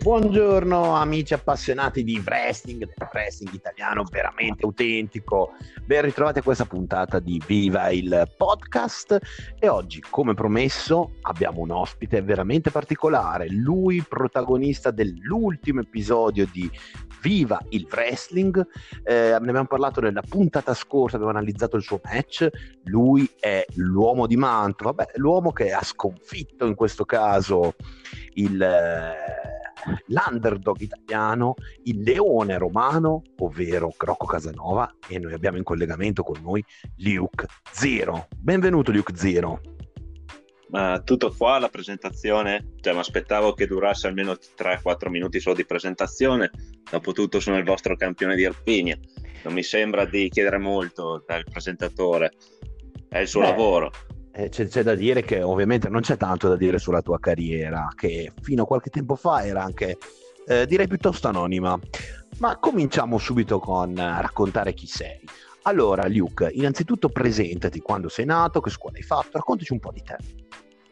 Buongiorno amici appassionati di wrestling, del wrestling italiano veramente autentico. Ben ritrovati a questa puntata di Viva il podcast e oggi, come promesso, abbiamo un ospite veramente particolare, lui protagonista dell'ultimo episodio di Viva il wrestling. Eh, ne abbiamo parlato nella puntata scorsa, abbiamo analizzato il suo match. Lui è l'uomo di manto, vabbè, l'uomo che ha sconfitto in questo caso il, eh, l'underdog italiano, il leone romano, ovvero Crocco Casanova, e noi abbiamo in collegamento con noi Luke Zero. Benvenuto Luke Zero. Ma tutto qua la presentazione, cioè mi aspettavo che durasse almeno 3-4 minuti solo di presentazione, dopotutto sono il vostro campione di Alpinia, non mi sembra di chiedere molto dal presentatore, è il suo Beh, lavoro. Eh, c'è, c'è, da dire che ovviamente non c'è tanto da dire sulla tua carriera, che fino a qualche tempo fa era anche, eh, direi piuttosto anonima. Ma cominciamo subito con raccontare chi sei. Allora, Luke, innanzitutto presentati quando sei nato, che scuola hai fatto, raccontaci un po' di te.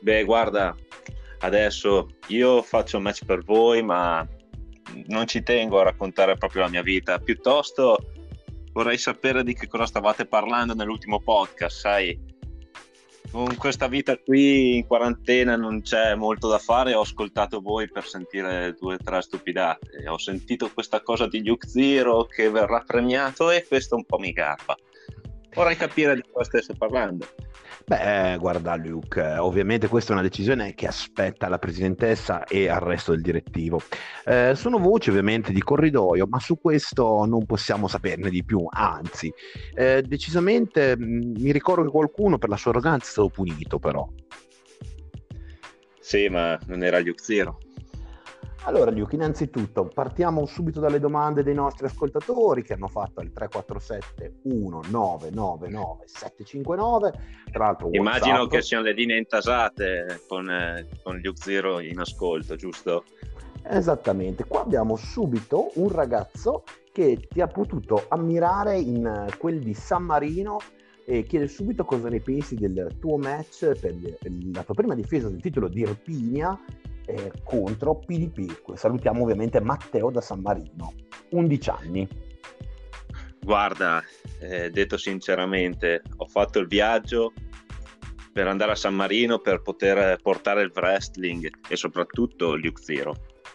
Beh, guarda, adesso io faccio match per voi, ma non ci tengo a raccontare proprio la mia vita, piuttosto vorrei sapere di che cosa stavate parlando nell'ultimo podcast, sai? Con questa vita qui in quarantena non c'è molto da fare, ho ascoltato voi per sentire due o tre stupidate, ho sentito questa cosa di Luke Zero che verrà premiato e questo un po' mi garba. Vorrei capire di cosa stesse parlando. Beh, guarda Luke, ovviamente questa è una decisione che aspetta la presidentessa e al resto del direttivo. Eh, sono voci ovviamente di corridoio, ma su questo non possiamo saperne di più, anzi, eh, decisamente mh, mm, mi ricordo che qualcuno per la sua arroganza è stato punito però. Sì, ma non era Luke Zero. Allora Luke, innanzitutto partiamo subito dalle domande dei nostri ascoltatori che hanno fatto al 347 1999 759. Tra l'altro Immagino WhatsApp. che siano le linee intasate con, eh, con Luke Zero in ascolto, giusto? Esattamente, qua abbiamo subito un ragazzo che ti ha potuto ammirare in eh, quel di San Marino e chiede subito cosa ne pensi del tuo match per la tua prima difesa del titolo di Irpinia eh, contro PDP. Salutiamo ovviamente Matteo da San Marino, 11 anni. Guarda, eh, detto sinceramente, ho fatto il viaggio per andare a San Marino per poter portare il wrestling e soprattutto Luke Zero.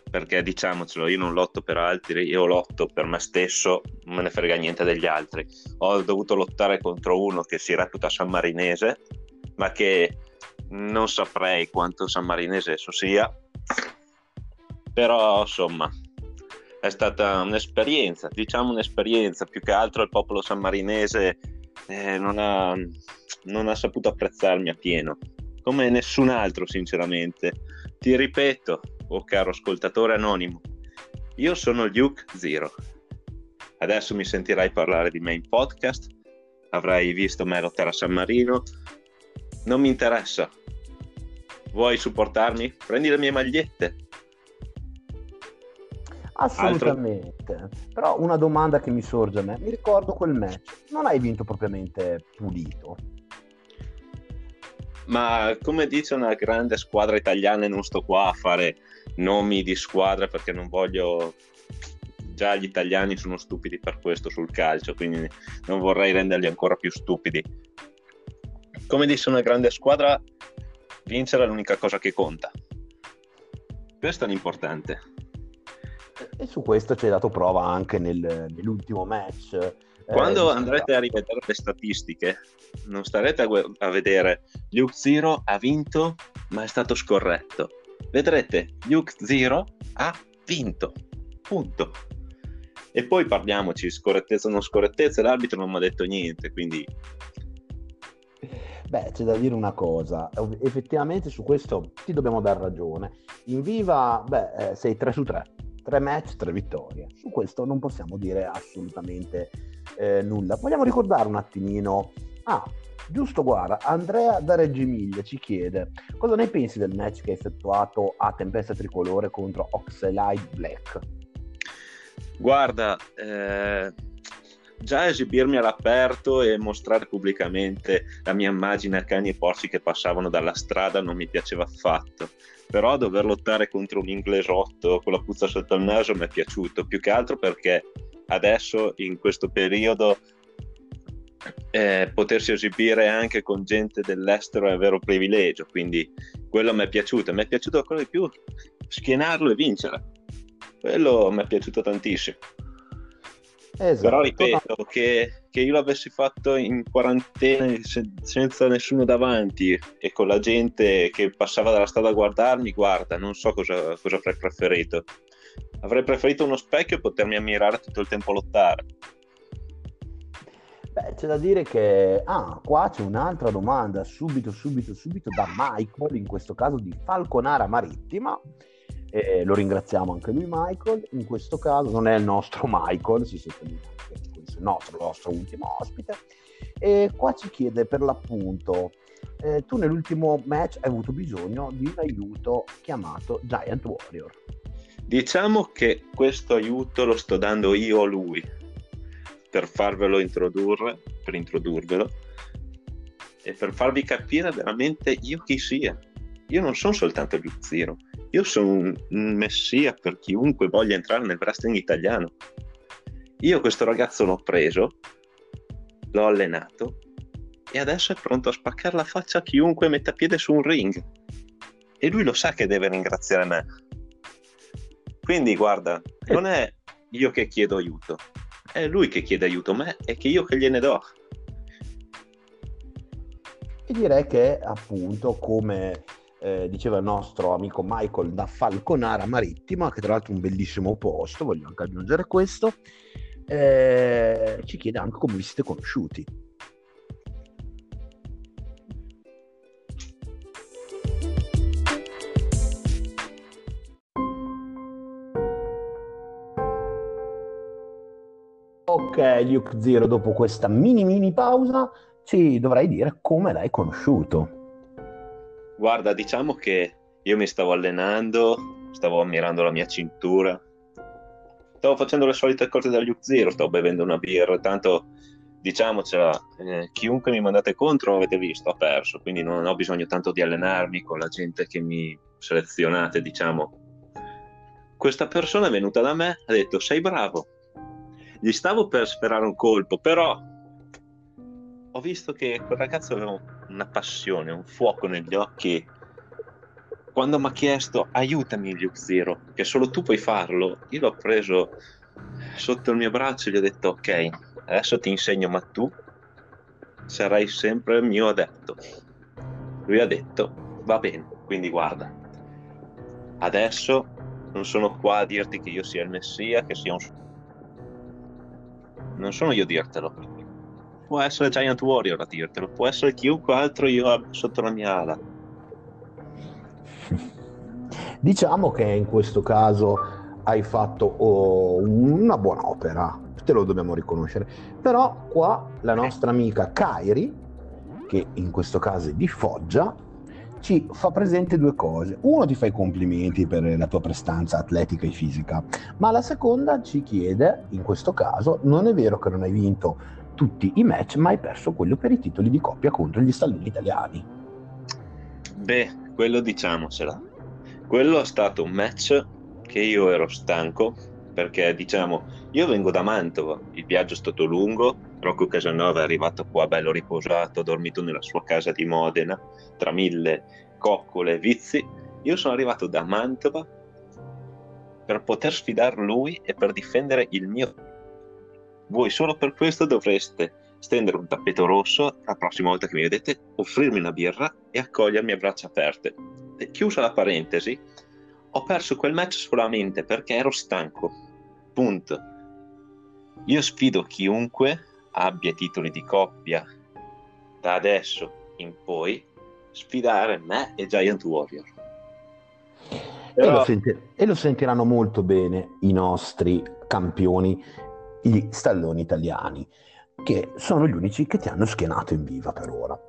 Perché diciamocelo, io non lotto per altri, io lotto per me stesso, non me ne frega niente degli altri. Ho dovuto lottare contro uno che si reputa sammarinese, ma che non saprei quanto sammarinese esso sia, però insomma è stata un'esperienza, diciamo un'esperienza, più che altro il popolo sammarinese eh, non, ha, non ha saputo apprezzarmi a pieno, come nessun altro sinceramente. Ti ripeto, oh caro ascoltatore anonimo, io sono Luke Zero. Adesso mi sentirai parlare di me in podcast, avrai visto me lottare a San Marino. Non mi interessa, Vuoi supportarmi? Prendi le mie magliette. Assolutamente. Altro... Però una domanda che mi sorge a me, mi ricordo quel match, non hai vinto propriamente pulito. Ma come dice una grande squadra italiana, non sto qua a fare nomi di squadre perché non voglio già gli italiani sono stupidi per questo sul calcio, quindi non vorrei renderli ancora più stupidi. Come dice una grande squadra, vincere è l'unica cosa che conta. Questo è l'importante. E su questo ci hai dato prova anche nel, nell'ultimo match. Eh, Quando eh, andrete a rivedere le statistiche, non starete a, a vedere Luke Zero ha vinto, ma è stato scorretto. Vedrete, Luke Zero ha vinto. Punto. E poi parliamoci, scorrettezza o non scorrettezza, l'arbitro non mi ha detto niente, quindi Beh, c'è da dire una cosa, effettivamente su questo ti dobbiamo dar ragione. In Viva, beh, eh, sei 3 su 3, 3 match, 3 vittorie. Su questo non possiamo dire assolutamente eh, nulla. Vogliamo ricordare un attimino... Ah, giusto, guarda, Andrea da Reggio Emilia ci chiede cosa ne pensi del match che hai effettuato a Tempesta Tricolore contro Oxalide Black? Guarda, eh, già esibirmi all'aperto e mostrare pubblicamente la mia immagine a cani e porci che passavano dalla strada non mi piaceva affatto. Però dover lottare contro un inglesotto con la puzza sotto il naso mi è piaciuto, più che altro perché adesso in questo periodo eh, potersi esibire anche con gente dell'estero è un vero privilegio, quindi quello mi è piaciuto. Mi è piaciuto ancora di più schienarlo e vincere. Quello mi è piaciuto tantissimo. Esatto. Però ripeto che, che, io l'avessi fatto in quarantena se, senza nessuno davanti e con la gente che passava dalla strada a guardarmi, guarda, non so cosa, cosa avrei preferito. Avrei preferito uno specchio e potermi ammirare tutto il tempo lottare. Beh, c'è da dire che... Ah, qua c'è un'altra domanda, subito, subito, subito, da Michael, in questo caso di Falconara Marittima. E lo ringraziamo anche lui, Michael. In questo caso non è il nostro Michael, si è il nostro, il nostro ultimo ospite. E qua ci chiede per l'appunto, eh, tu nell'ultimo match hai avuto bisogno di un aiuto chiamato Giant Warrior. Diciamo che questo aiuto lo sto dando io a lui per farvelo introdurre, per introdurvelo e per farvi capire veramente io chi sia. Io non sono soltanto Luke Zero, io sono un, un messia per chiunque voglia entrare nel wrestling italiano. Io questo ragazzo l'ho preso, l'ho allenato e adesso è pronto a spaccare la faccia a chiunque metta piede su un ring. E lui lo sa che deve ringraziare me. Quindi guarda, non è io che chiedo aiuto, è lui che chiede aiuto a me e che io che gliene do. E direi che appunto come eh, diceva il nostro amico Michael da Falconara Marittima, che tra l'altro è un bellissimo posto, voglio anche aggiungere questo, eh, ci chiede anche come vi siete conosciuti. Ok, Luke Zero, dopo questa mini mini pausa ci dovrai dire come l'hai conosciuto. Guarda, diciamo che io mi stavo allenando, stavo ammirando la mia cintura, stavo facendo le solite cose da Luke Zero, stavo bevendo una birra, tanto diciamocela, eh, chiunque mi mandate contro avete visto, ha perso, quindi non ho bisogno tanto di allenarmi con la gente che mi selezionate, diciamo. Questa persona è venuta da me, ha detto sei bravo, gli stavo per sperare un colpo, però ho visto che quel ragazzo aveva una passione, un fuoco negli occhi. Quando mi ha chiesto aiutami Luke Zero, che solo tu puoi farlo, io l'ho preso sotto il mio braccio e gli ho detto ok, adesso ti insegno, ma tu sarai sempre il mio adepto. Lui ha detto va bene, quindi guarda, adesso non sono qua a dirti che io sia il Messia, che sia un non sono io a dirtelo. Può essere Giant Warrior a dirtelo, può essere chiunque altro io sotto la mia ala. Diciamo che in questo caso hai fatto oh, una buona opera, te lo dobbiamo riconoscere. Però qua la nostra amica Kairi, che in questo caso è di Foggia, ci fa presente due cose. Uno ti fa i complimenti per la tua prestanza atletica e fisica, ma la seconda ci chiede, in questo caso, non è vero che non hai vinto tutti i match, ma hai perso quello per i titoli di coppia contro gli stalloni italiani. Beh, quello diciamocela. Quello è stato un match che io ero stanco perché diciamo io vengo da Mantova, il viaggio è stato lungo, Rocco Casanova è arrivato qua bello riposato, ha dormito nella sua casa di Modena, tra mille coccole e vizi. Io sono arrivato da Mantova per poter sfidare lui e per difendere il mio. Voi solo per questo dovreste stendere un tappeto rosso la prossima volta che mi vedete, offrirmi una birra e accogliermi a braccia aperte. E chiusa la parentesi, ho perso quel match solamente perché ero stanco. Punto. Io sfido chiunque abbia titoli di coppia da adesso in poi sfidare me e Giant Warrior. Però... E, lo senti- e lo sentiranno molto bene i nostri campioni, gli stalloni italiani, che sono gli unici che ti hanno schienato in viva per ora.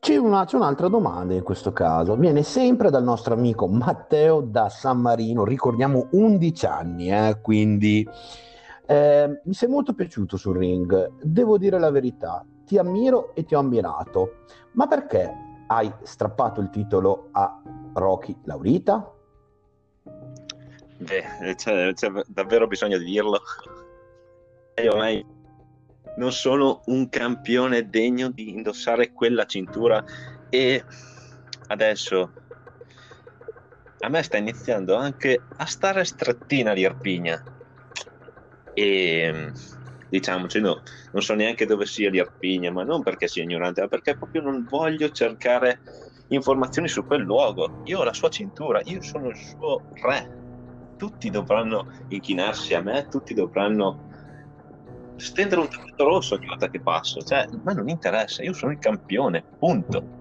C'è, una, c'è, un'altra domanda in questo caso, viene sempre dal nostro amico Matteo da San Marino, ricordiamo 11 anni, eh, quindi Eh, mi sei molto piaciuto sul ring, devo dire la verità, ti ammiro e ti ho ammirato, ma perché hai strappato il titolo a Rocky Laurita? Beh, c'è, c'è davvero bisogno di dirlo. Ormai non sono un campione degno di indossare quella cintura e adesso a me sta iniziando anche a stare strettina l'Irpigna e diciamoci no, non so neanche dove sia l'Irpigna ma non perché sia ignorante ma perché proprio non voglio cercare informazioni su quel luogo. Io ho la sua cintura, io sono il suo re. Tutti dovranno inchinarsi a me, tutti dovranno stendere un tappeto rosso ogni volta che passo. Cioè, a me non interessa, io sono il campione, punto.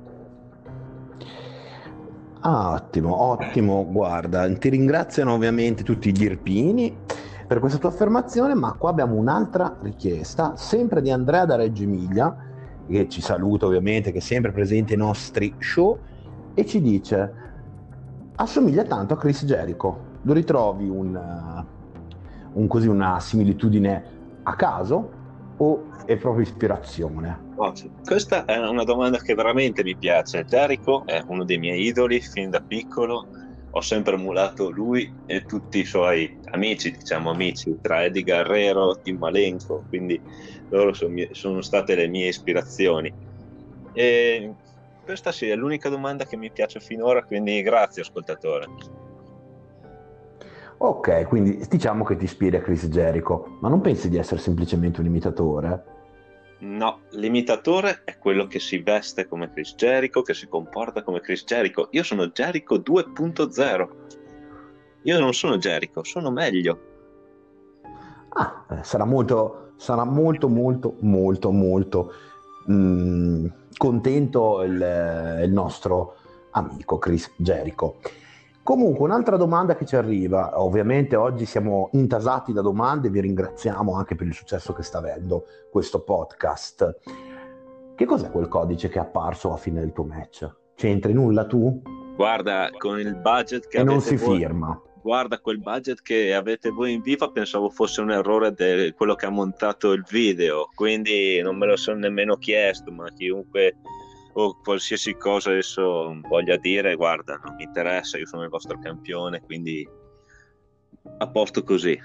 Ah, ottimo, ottimo. Guarda, ti ringraziano ovviamente tutti gli irpini per questa tua affermazione, ma qua abbiamo un'altra richiesta, sempre di Andrea da Reggio Emilia, che ci saluta ovviamente, che è sempre presente ai nostri show, e ci dice, assomiglia tanto a Chris Jericho lo ritrovi un, uh, un così, una similitudine a caso o è proprio ispirazione? Oh, questa è una domanda che veramente mi piace. Jericho è uno dei miei idoli fin da piccolo. Ho sempre emulato lui e tutti i suoi amici, diciamo amici, tra Eddie Guerrero, Tim Malenko, quindi loro sono, sono state le mie ispirazioni. E questa sì, è l'unica domanda che mi piace finora, quindi grazie ascoltatore. Ok, quindi diciamo che ti ispira Chris Jericho, ma non pensi di essere semplicemente un imitatore? No, l'imitatore è quello che si veste come Chris Jericho, che si comporta come Chris Jericho. Io sono Jericho 2.0. Io non sono Jericho, sono meglio. Ah, eh, sarà molto, sarà molto, molto, molto, molto mh, mm, contento il, il nostro amico Chris Jericho. Comunque, un'altra domanda che ci arriva, ovviamente oggi siamo intasati da domande, vi ringraziamo anche per il successo che sta avendo questo podcast. Che cos'è quel codice che è apparso a fine del tuo match? C'entri nulla tu? Guarda, con il budget che e non si voi, firma. Guarda, quel budget che avete voi in viva pensavo fosse un errore di quello che ha montato il video, quindi non me lo sono nemmeno chiesto, ma chiunque o qualsiasi cosa adesso voglia dire, guarda, non mi interessa, io sono il vostro campione, quindi a posto così.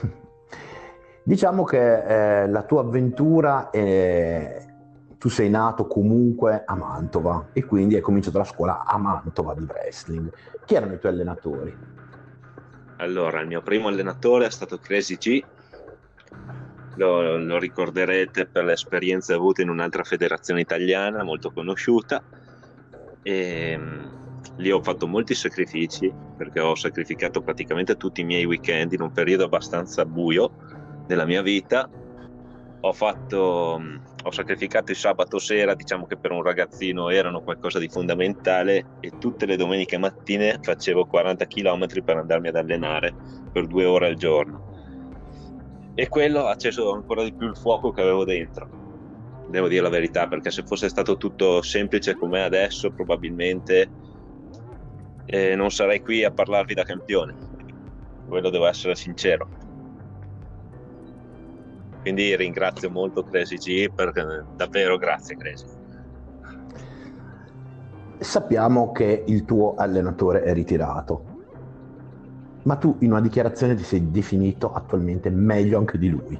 Diciamo che eh, la tua avventura è... tu sei nato comunque a Mantova e quindi hai cominciato la scuola a Mantova di wrestling. Chi erano i tuoi allenatori? Allora, il mio primo allenatore è stato Crazy G, lo, lo, ricorderete per le esperienze avute in un'altra federazione italiana molto conosciuta. E, mm, lì ho fatto molti sacrifici perché ho sacrificato praticamente tutti i miei weekend in un periodo abbastanza buio della mia vita. Ho, fatto, ho sacrificato il sabato sera, diciamo che per un ragazzino erano qualcosa di fondamentale e tutte le domeniche mattine facevo 40 km per andarmi ad allenare per due ore al giorno e quello ha acceso ancora di più il fuoco che avevo dentro. Devo dire la verità, perché se fosse stato tutto semplice come adesso, probabilmente eh, non sarei qui a parlarvi da campione. Quello devo essere sincero. Quindi ringrazio molto Crazy G, perché davvero grazie Crazy. Sappiamo che il tuo allenatore è ritirato ma tu in una dichiarazione ti sei definito attualmente meglio anche di lui.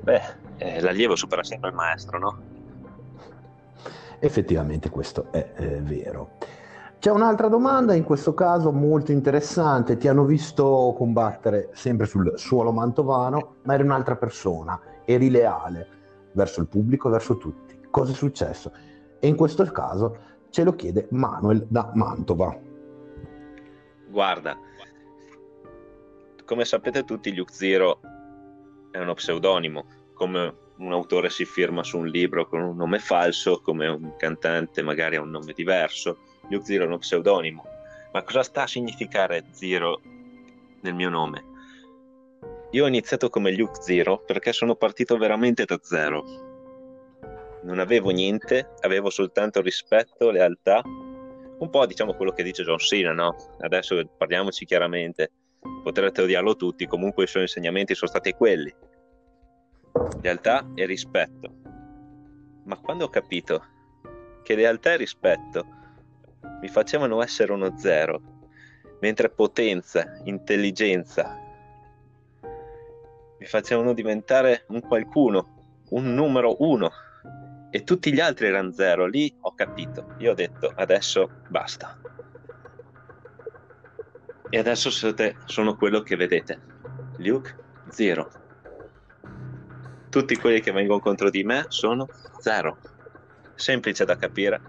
Beh, eh, l'allievo supera sempre il maestro, no? Effettivamente questo è, è vero. C'è un'altra domanda, in questo caso molto interessante. Ti hanno visto combattere sempre sul suolo mantovano, ma eri un'altra persona, eri leale verso il pubblico, verso tutti. Cosa è successo? E in questo caso ce lo chiede Manuel da Mantova. Guarda, come sapete tutti, Luke Zero è uno pseudonimo, come un autore si firma su un libro con un nome falso, come un cantante magari ha un nome diverso. Luke Zero è uno pseudonimo. Ma cosa sta a significare Zero nel mio nome? Io ho iniziato come Luke Zero perché sono partito veramente da zero. Non avevo niente, avevo soltanto rispetto, lealtà un po' diciamo quello che dice John Cena, no? Adesso parliamoci chiaramente. potrete odiarlo tutti, comunque i suoi insegnamenti sono stati quelli. Lealtà e rispetto. Ma quando ho capito che lealtà e rispetto mi facevano essere uno zero, mentre potenza, intelligenza mi facevano diventare un qualcuno, un numero uno, e tutti gli altri erano zero, lì ho capito. Io ho detto adesso basta. E adesso siete, sono quello che vedete. Luke zero. Tutti quelli che vengono contro di me sono zero. Semplice da capire,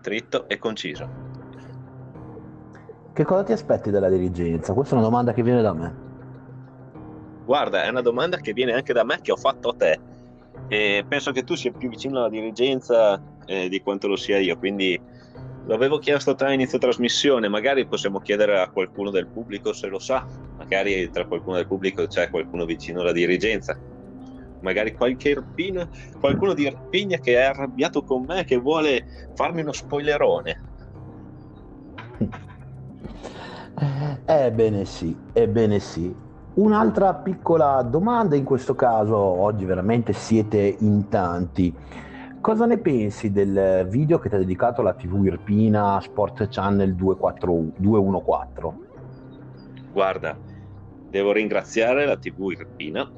dritto e conciso. Che cosa ti aspetti dalla dirigenza? Questa è una domanda che viene da me. Guarda, è una domanda che viene anche da me che ho fatto a te e penso che tu sia più vicino alla dirigenza eh, di quanto lo sia io, quindi l'avevo chiesto tra inizio trasmissione, magari possiamo chiedere a qualcuno del pubblico se lo sa, magari tra qualcuno del pubblico c'è qualcuno vicino alla dirigenza, magari qualche Irpina, qualcuno di Irpigna che è arrabbiato con me, che vuole farmi uno spoilerone. Ebbene sì, ebbene sì. Un'altra piccola domanda in questo caso, oggi veramente siete in tanti. Cosa ne pensi del video che ti ha dedicato la TV Irpina Sport Channel 214? Guarda, devo ringraziare la TV Irpina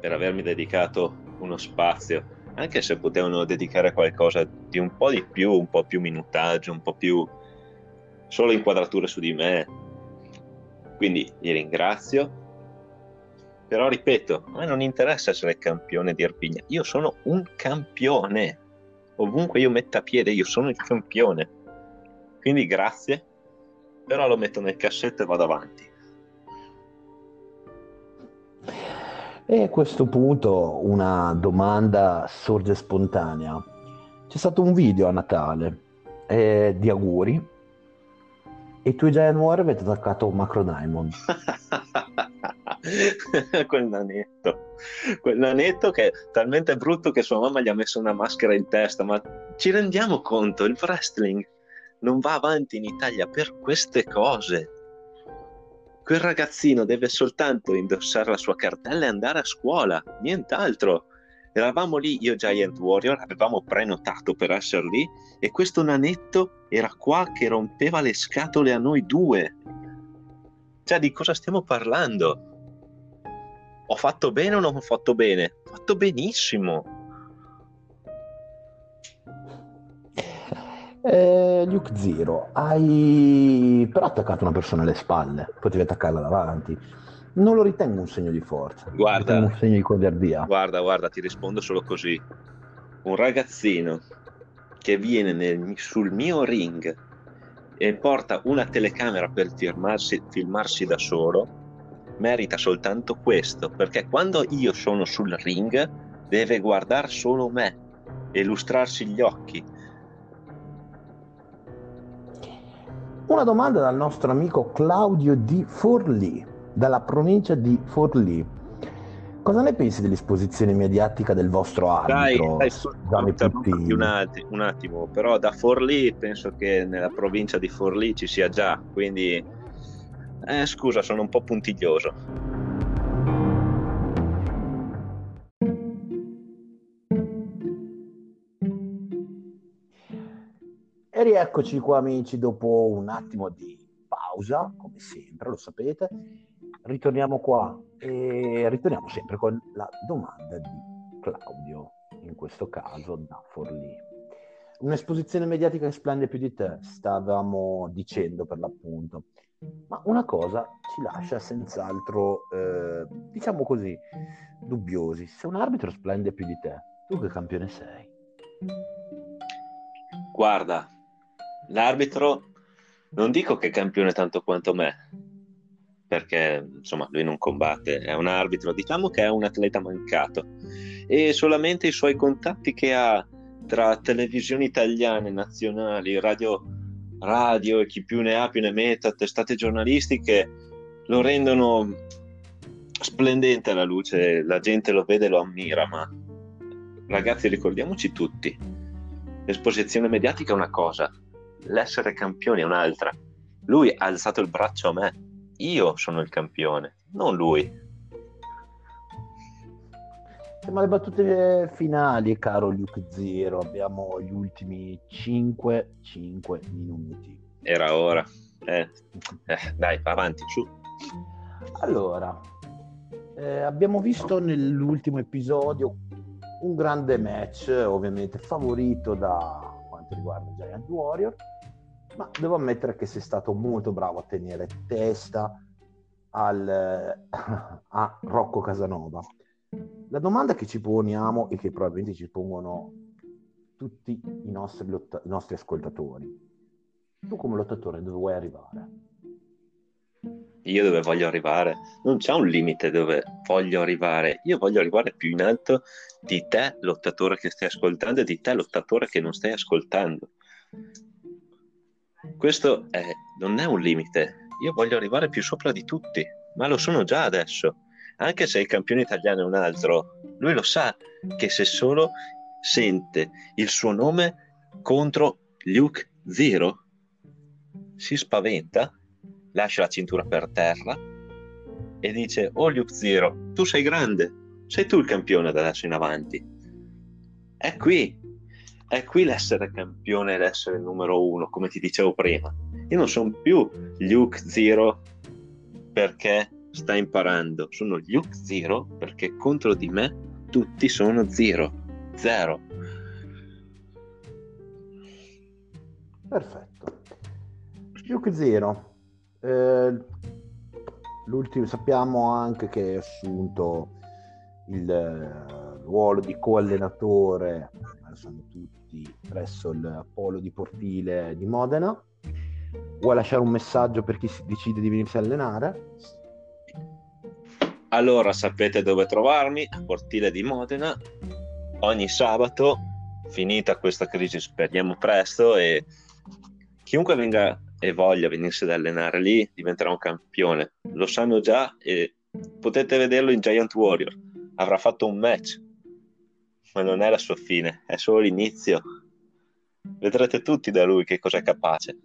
per avermi dedicato uno spazio, anche se potevano dedicare qualcosa di un po' di più, un po' più minutaggio, un po' più solo inquadrature su di me. Quindi li ringrazio però ripeto, a me non interessa essere campione di Erpigna, io sono un campione. Ovunque io metta piede, io sono il campione. Quindi grazie, però lo metto nel cassetto e vado avanti. E a questo punto una domanda sorge spontanea. C'è stato un video a Natale eh, di auguri e tu e January avete attaccato Macro Diamond. quel nanetto, quel nanetto che è talmente brutto che sua mamma gli ha messo una maschera in testa, ma ci rendiamo conto, il wrestling non va avanti in Italia per queste cose. Quel ragazzino deve soltanto indossare la sua cartella e andare a scuola, nient'altro. Eravamo lì, io Giant Warrior, avevamo prenotato per essere lì e questo nanetto era qua che rompeva le scatole a noi due. Cioè, di cosa stiamo parlando? Ho fatto bene o non ho fatto bene? Ho fatto benissimo. Eh, Luke Zero, hai però attaccato una persona alle spalle, potevi attaccarla davanti. Non lo ritengo un segno di forza, guarda, un segno di codardia. Guarda, guarda, ti rispondo solo così. Un ragazzino che viene nel, sul mio ring e porta una telecamera per filmarsi, filmarsi da solo, merita soltanto questo, perché quando io sono sul ring deve guardare solo me e lustrarsi gli occhi. Una domanda dal nostro amico Claudio di Forlì, dalla provincia di Forlì. Cosa ne pensi dell'esposizione mediatica del vostro arbitro? Dai, dai un, attimo, un attimo, però da Forlì penso che nella provincia di Forlì ci sia già, quindi eh, scusa, sono un po' puntiglioso. E rieccoci qua amici dopo un attimo di pausa, come sempre, lo sapete. Ritorniamo qua e ritorniamo sempre con la domanda di Claudio, in questo caso da Forlì. Un'esposizione mediatica che splende più di te, stavamo dicendo per l'appunto. Ma una cosa ci lascia senz'altro, eh, diciamo così, dubbiosi. Se un arbitro splende più di te, tu che campione sei? Guarda, l'arbitro non dico che è campione tanto quanto me, perché insomma lui non combatte, è un arbitro, diciamo che è un atleta mancato e solamente i suoi contatti che ha tra televisioni italiane, nazionali, radio radio e chi più ne ha più ne metta, testate giornalistiche, lo rendono splendente alla luce, la gente lo vede e lo ammira, ma ragazzi ricordiamoci tutti, l'esposizione mediatica è una cosa, l'essere campione è un'altra. Lui ha alzato il braccio a me, io sono il campione, non lui. Siamo alle battute finali, caro Luke Zero. Abbiamo gli ultimi 5, 5 minuti. Era ora. Eh, eh, dai, avanti, su. Allora, eh, abbiamo visto nell'ultimo episodio un grande match, ovviamente favorito da quanto riguarda Giant Warrior, ma devo ammettere che sei stato molto bravo a tenere testa al, a Rocco Casanova. La domanda che ci poniamo e che probabilmente ci pongono tutti i nostri, lotta- i nostri ascoltatori, tu come lottatore dove vuoi arrivare? io dove voglio arrivare, non c'è un limite dove voglio arrivare, io voglio arrivare più in alto di te, lottatore che stai ascoltando, e di te, lottatore che non stai ascoltando. Questo è, non è un limite, io voglio arrivare più sopra di tutti, ma lo sono già adesso. Anche se il campione italiano è un altro, lui lo sa che se solo sente il suo nome contro Luke Zero, si spaventa lascia la cintura per terra e dice oh Luke Zero tu sei grande sei tu il campione da adesso in avanti. È qui è qui l'essere campione l'essere numero uno come ti dicevo prima. Io non sono più Luke Zero perché sta imparando sono Luke Zero perché contro di me tutti sono zero zero perfetto Luke Zero eh, l'ultimo, sappiamo anche che hai assunto il eh, ruolo di co-allenatore, lo sanno tutti, presso il polo di Portile di Modena. Vuoi lasciare un messaggio per chi decide di venirsi a allenare? Allora sapete dove trovarmi, a Portile di Modena, ogni sabato, finita questa crisi speriamo presto e chiunque venga e voglia venirsi ad allenare lì, diventerà un campione. Lo sanno già e potete vederlo in Giant Warrior. Avrà fatto un match, ma non è la sua fine, è solo l'inizio. Vedrete tutti da lui che cosa è capace.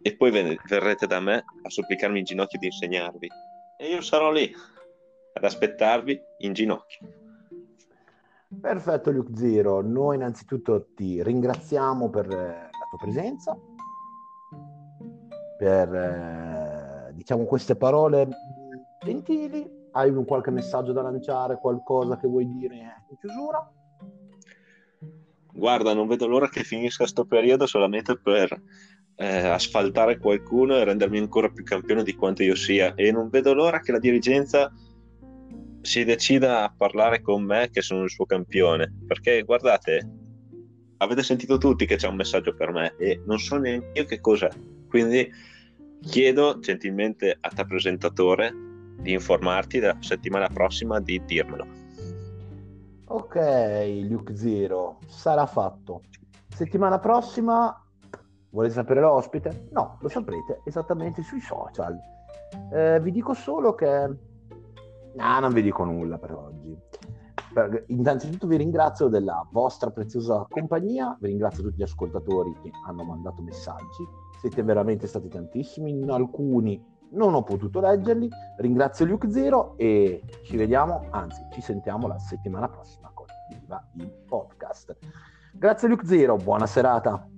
E poi verrete da me a supplicarmi in ginocchio di insegnarvi. E io sarò lì ad aspettarvi in ginocchio. Perfetto Luke Zero, noi innanzitutto ti ringraziamo per la tua presenza per eh, diciamo queste parole gentili. Hai un qualche messaggio da lanciare, qualcosa che vuoi dire in chiusura? Guarda, non vedo l'ora che finisca questo periodo solamente per eh, asfaltare qualcuno e rendermi ancora più campione di quanto io sia. E non vedo l'ora che la dirigenza si decida a parlare con me, che sono il suo campione. Perché guardate, avete sentito tutti che c'è un messaggio per me e non so neanche io che cos'è. Quindi chiedo gentilmente a te presentatore di informarti la settimana prossima di dirmelo. Ok, Luke Zero, sarà fatto. Settimana prossima volete sapere l'ospite? No, lo saprete esattamente sui social. Eh, vi dico solo che... No, non vi dico nulla per oggi. Innanzitutto vi ringrazio della vostra preziosa compagnia, vi ringrazio tutti gli ascoltatori che hanno mandato messaggi siete veramente stati tantissimi, in alcuni non ho potuto leggerli. Ringrazio Luke Zero e ci vediamo, anzi ci sentiamo la settimana prossima con il podcast. Grazie Luke Zero, buona serata.